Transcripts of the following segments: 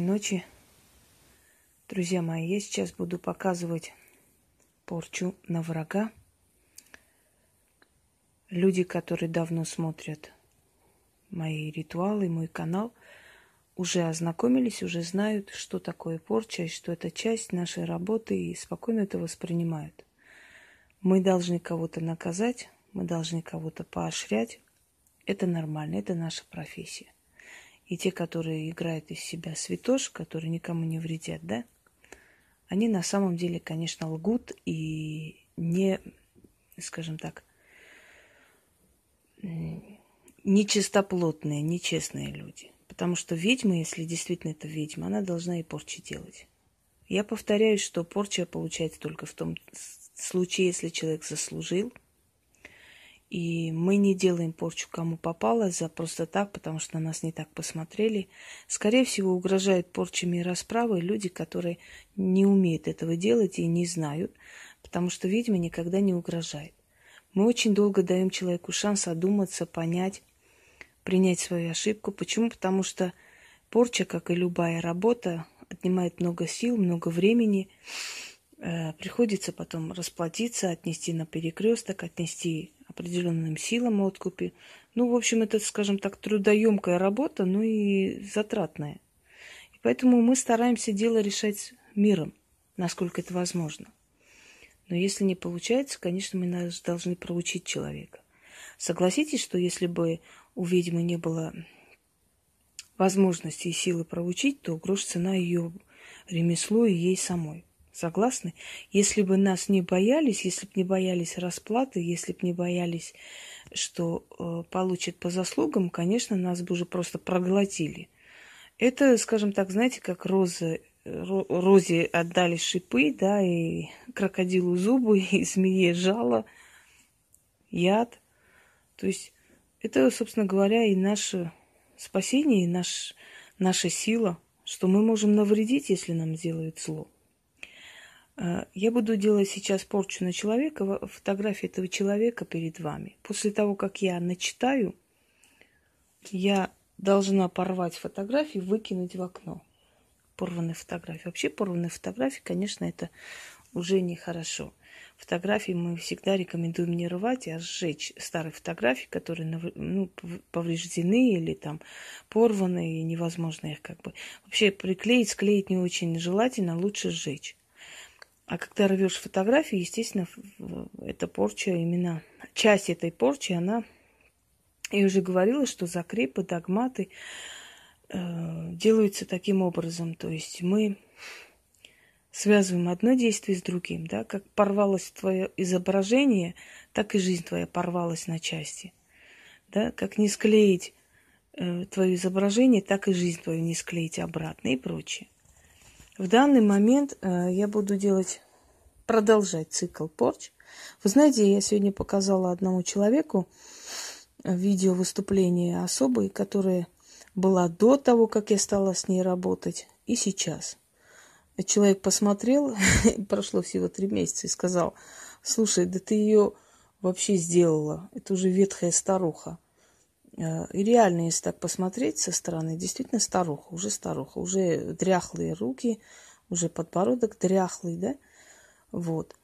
ночи, друзья мои. Я сейчас буду показывать порчу на врага. Люди, которые давно смотрят мои ритуалы, мой канал, уже ознакомились, уже знают, что такое порча, и что это часть нашей работы, и спокойно это воспринимают. Мы должны кого-то наказать, мы должны кого-то поощрять. Это нормально, это наша профессия. И те, которые играют из себя святош, которые никому не вредят, да, они на самом деле, конечно, лгут и не, скажем так, нечистоплотные, нечестные люди. Потому что ведьма, если действительно это ведьма, она должна и порчи делать. Я повторяюсь, что порча получается только в том случае, если человек заслужил – и мы не делаем порчу кому попало за просто так, потому что на нас не так посмотрели. Скорее всего, угрожают порчами и расправой люди, которые не умеют этого делать и не знают, потому что ведьма никогда не угрожает. Мы очень долго даем человеку шанс одуматься, понять, принять свою ошибку. Почему? Потому что порча, как и любая работа, отнимает много сил, много времени. Э, приходится потом расплатиться, отнести на перекресток, отнести определенным силам откупи. Ну, в общем, это, скажем так, трудоемкая работа, ну и затратная. И поэтому мы стараемся дело решать миром, насколько это возможно. Но если не получается, конечно, мы должны проучить человека. Согласитесь, что если бы у ведьмы не было возможности и силы проучить, то грош цена ее ремеслу и ей самой. Согласны? Если бы нас не боялись, если бы не боялись расплаты, если бы не боялись, что э, получат по заслугам, конечно, нас бы уже просто проглотили. Это, скажем так, знаете, как розы, розе отдали шипы, да, и крокодилу зубы, и змее жало, яд. То есть это, собственно говоря, и наше спасение, и наш, наша сила, что мы можем навредить, если нам сделают зло. Э, я буду делать сейчас порчу на человека, фотографии этого человека перед вами. После того, как я начитаю, я должна порвать фотографии, выкинуть в окно. Порванные фотографии. Вообще порванные фотографии, конечно, это уже нехорошо. Фотографии мы всегда рекомендуем не рвать, а сжечь старые фотографии, которые ну, повреждены или там порваны, и невозможно их как бы... Вообще приклеить, склеить не очень желательно, лучше сжечь. А когда рвешь фотографии, естественно, эта порча, именно часть этой порчи, она, я уже говорила, что закрепы, догматы э, делаются таким образом. То есть мы связываем одно действие с другим, да, как порвалось твое изображение, так и жизнь твоя порвалась на части, да, как не склеить э, твое изображение, так и жизнь твою не склеить обратно и прочее. В данный момент э, я буду делать, продолжать цикл порч. Вы знаете, я сегодня показала одному человеку видео выступления особой, которая была до того, как я стала с ней работать, и сейчас. Человек посмотрел, прошло всего три месяца, и сказал, слушай, да ты ее вообще сделала, это уже ветхая старуха. Э, и реально, если так посмотреть со стороны, действительно старуха, уже старуха, уже дряхлые руки, уже подбородок дряхлый, да? Вот.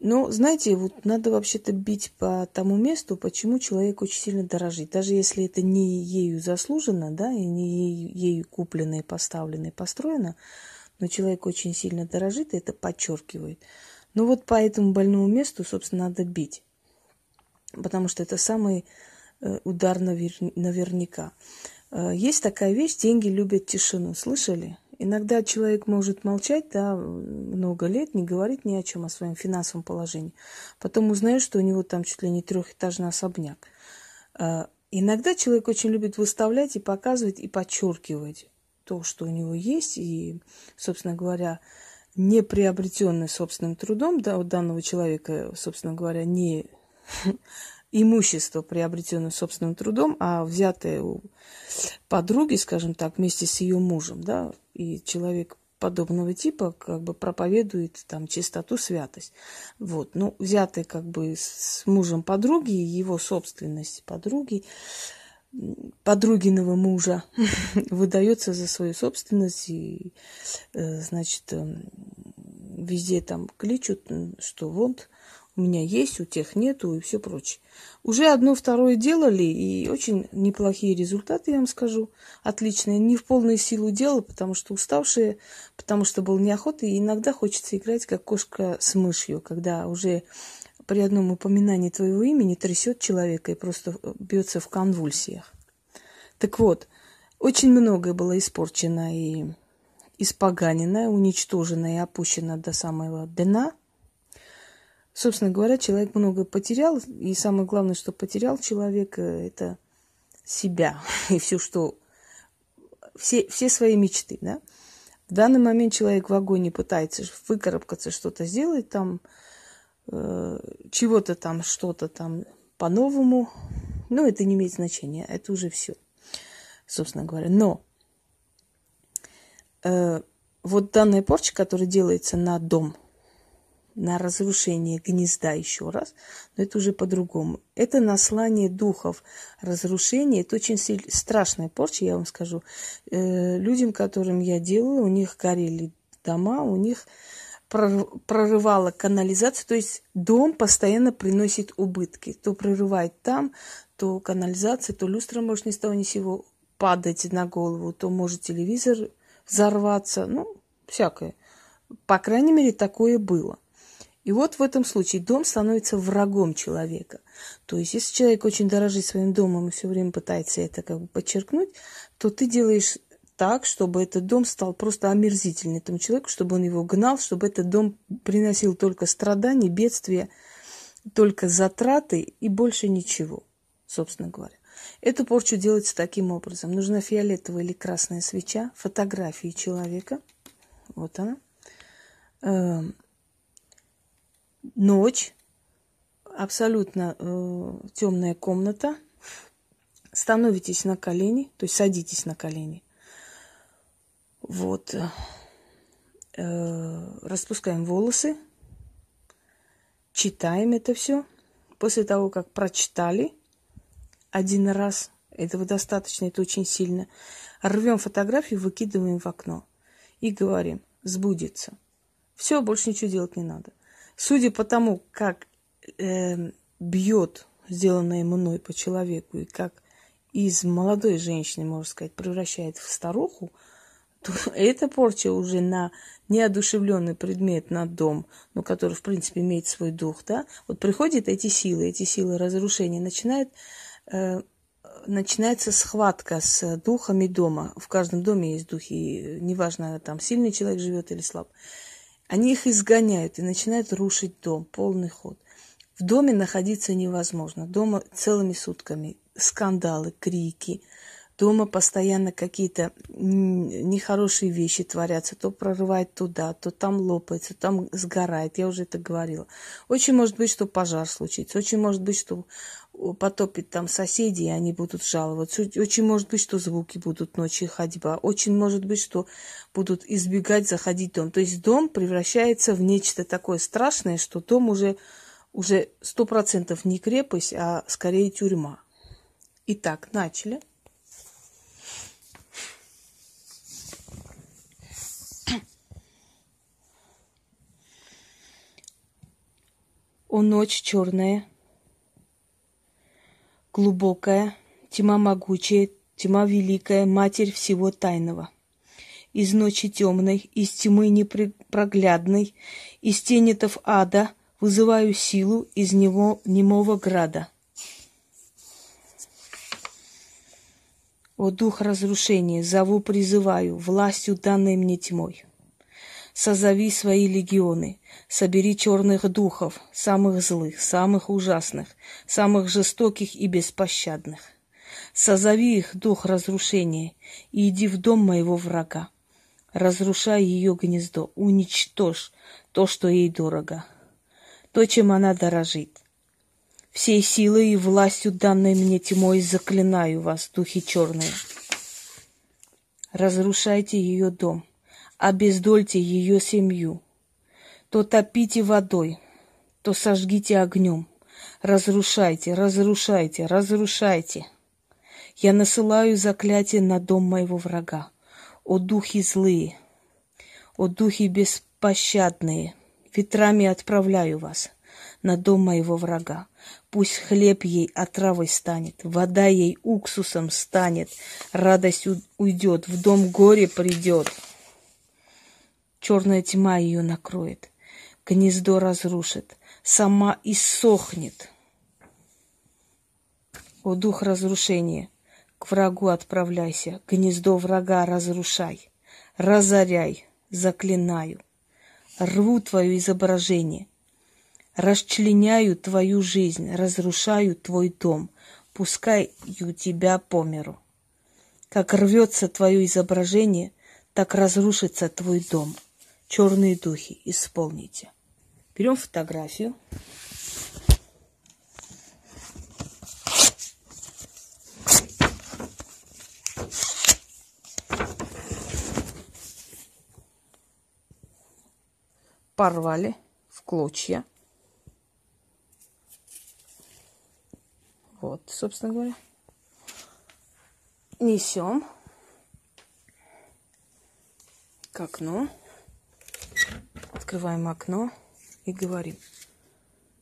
Но, знаете, вот надо вообще-то бить по тому месту, почему человек очень сильно дорожит. Даже если это не ею заслужено, да, и не ею, ею куплено и поставлено и построено, но человек очень сильно дорожит, и это подчеркивает. Но вот по этому больному месту, собственно, надо бить потому что это самый э, удар наверняка. Э, есть такая вещь, деньги любят тишину. Слышали? Иногда человек может молчать, да, много лет, не говорить ни о чем, о своем финансовом положении. Потом узнает, что у него там чуть ли не трехэтажный особняк. Э, иногда человек очень любит выставлять и показывать, и подчеркивать то, что у него есть, и, собственно говоря, не приобретенный собственным трудом, да, у данного человека, собственно говоря, не имущество, приобретенное собственным трудом, а взятое у подруги, скажем так, вместе с ее мужем, да, и человек подобного типа как бы проповедует там чистоту, святость. Вот, ну, взятое как бы с мужем подруги, его собственность подруги, подругиного мужа выдается за свою собственность и, э, значит, э, везде там кличут, что вот у меня есть, у тех нету и все прочее. Уже одно второе делали, и очень неплохие результаты, я вам скажу, отличные. Не в полную силу делала, потому что уставшие, потому что был неохота, и иногда хочется играть, как кошка с мышью, когда уже при одном упоминании твоего имени трясет человека и просто бьется в конвульсиях. Так вот, очень многое было испорчено и испоганено, уничтожено и опущено до самого дна. Собственно говоря, человек много потерял, и самое главное, что потерял человек, это себя и все, что все, все свои мечты, да. В данный момент человек в огонь пытается выкарабкаться, что-то сделать там, э, чего-то там, что-то там по-новому. Но это не имеет значения, это уже все, собственно говоря. Но э, вот данная порча, которая делается на дом, на разрушение гнезда еще раз, но это уже по-другому. Это наслание духов разрушения. Это очень страшная порча, я вам скажу. Э, людям, которым я делала, у них горели дома, у них прорывала канализацию, то есть дом постоянно приносит убытки. То прорывает там, то канализация, то люстра может ни с того ни сего падать на голову, то может телевизор взорваться, ну, всякое. По крайней мере, такое было. И вот в этом случае дом становится врагом человека. То есть, если человек очень дорожит своим домом и все время пытается это как бы подчеркнуть, то ты делаешь так, чтобы этот дом стал просто омерзительным этому человеку, чтобы он его гнал, чтобы этот дом приносил только страдания, бедствия, только затраты и больше ничего, собственно говоря. Эту порчу делается таким образом. Нужна фиолетовая или красная свеча, фотографии человека. Вот она. Ночь, абсолютно э, темная комната. Становитесь на колени, то есть садитесь на колени. Вот. Э, распускаем волосы, читаем это все. После того, как прочитали, один раз. Этого достаточно, это очень сильно. Рвем фотографию, выкидываем в окно и говорим, сбудется. Все, больше ничего делать не надо. Судя по тому, как э, бьет сделанное мной по человеку, и как из молодой женщины, можно сказать, превращает в старуху, то эта порча уже на неодушевленный предмет, на дом, ну, который, в принципе, имеет свой дух, да, вот приходят эти силы, эти силы разрушения, начинают Э, начинается схватка с духами дома. В каждом доме есть духи, неважно, там сильный человек живет или слаб. Они их изгоняют и начинают рушить дом, полный ход. В доме находиться невозможно. Дома целыми сутками скандалы, крики, Дома постоянно какие-то нехорошие вещи творятся. То прорывает туда, то там лопается, там сгорает. Я уже это говорила. Очень может быть, что пожар случится. Очень может быть, что потопит там соседей, и они будут жаловаться. Очень может быть, что звуки будут ночью ходьба. Очень может быть, что будут избегать заходить в дом. То есть дом превращается в нечто такое страшное, что дом уже уже сто процентов не крепость, а скорее тюрьма. Итак, начали. О ночь черная, глубокая, тьма могучая, тьма великая, матерь всего тайного. Из ночи темной, из тьмы непроглядной, из тенетов ада вызываю силу из него немого града. О дух разрушения, зову, призываю, властью данной мне тьмой. Созови свои легионы, собери черных духов, самых злых, самых ужасных, самых жестоких и беспощадных. Созови их, дух разрушения, и иди в дом моего врага. Разрушай ее гнездо, уничтожь то, что ей дорого, то, чем она дорожит. Всей силой и властью, данной мне тьмой, заклинаю вас, духи черные. Разрушайте ее дом, обездольте ее семью. То топите водой, то сожгите огнем. Разрушайте, разрушайте, разрушайте. Я насылаю заклятие на дом моего врага. О духи злые, о духи беспощадные, ветрами отправляю вас на дом моего врага. Пусть хлеб ей отравой станет, вода ей уксусом станет, радость уйдет, в дом горе придет. Черная тьма ее накроет, гнездо разрушит, сама иссохнет. О дух разрушения, к врагу отправляйся, гнездо врага разрушай, разоряй, заклинаю. Рву твое изображение, расчленяю твою жизнь, разрушаю твой дом, пускай у тебя по миру. Как рвется твое изображение, так разрушится твой дом. Черные духи, исполните. Берем фотографию. Порвали в клочья. Вот, собственно говоря. Несем к окну. Открываем окно и говорим.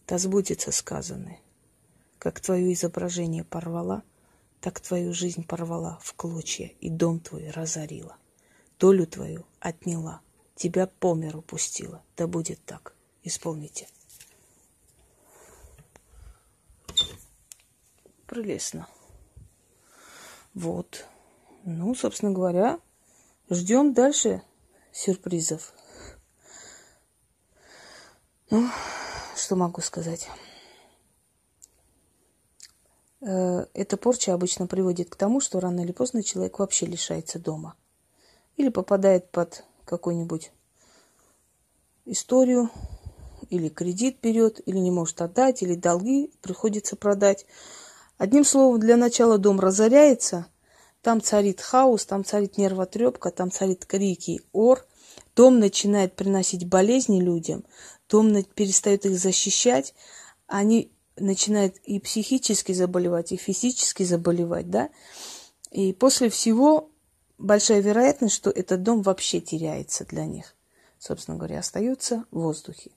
Да сбудется сказанное. Как твое изображение порвала, так твою жизнь порвала в клочья и дом твой разорила. Долю твою отняла, тебя по миру пустила. Да будет так. Исполните. Прелестно. Вот. Ну, собственно говоря, ждем дальше сюрпризов. Ну, что могу сказать? Э, эта порча обычно приводит к тому, что рано или поздно человек вообще лишается дома. Или попадает под какую-нибудь историю, или кредит берет, или не может отдать, или долги приходится продать. Одним словом, для начала дом разоряется, там царит хаос, там царит нервотрепка, там царит крики, ор. Дом начинает приносить болезни людям, дом перестает их защищать, они начинают и психически заболевать, и физически заболевать, да. И после всего большая вероятность, что этот дом вообще теряется для них. Собственно говоря, остается в воздухе.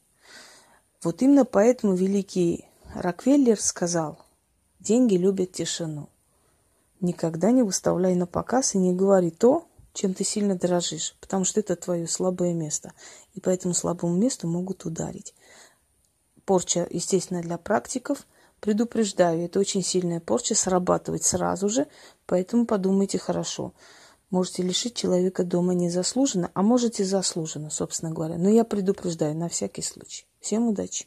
Вот именно поэтому великий Роквеллер сказал, деньги любят тишину. Никогда не выставляй на показ и не говори то, чем ты сильно дорожишь, потому что это твое слабое место. И по этому слабому месту могут ударить. Порча, естественно, для практиков. Предупреждаю, это очень сильная порча, срабатывает сразу же, поэтому подумайте хорошо. Можете лишить человека дома незаслуженно, а можете заслуженно, собственно говоря. Но я предупреждаю на всякий случай. Всем удачи!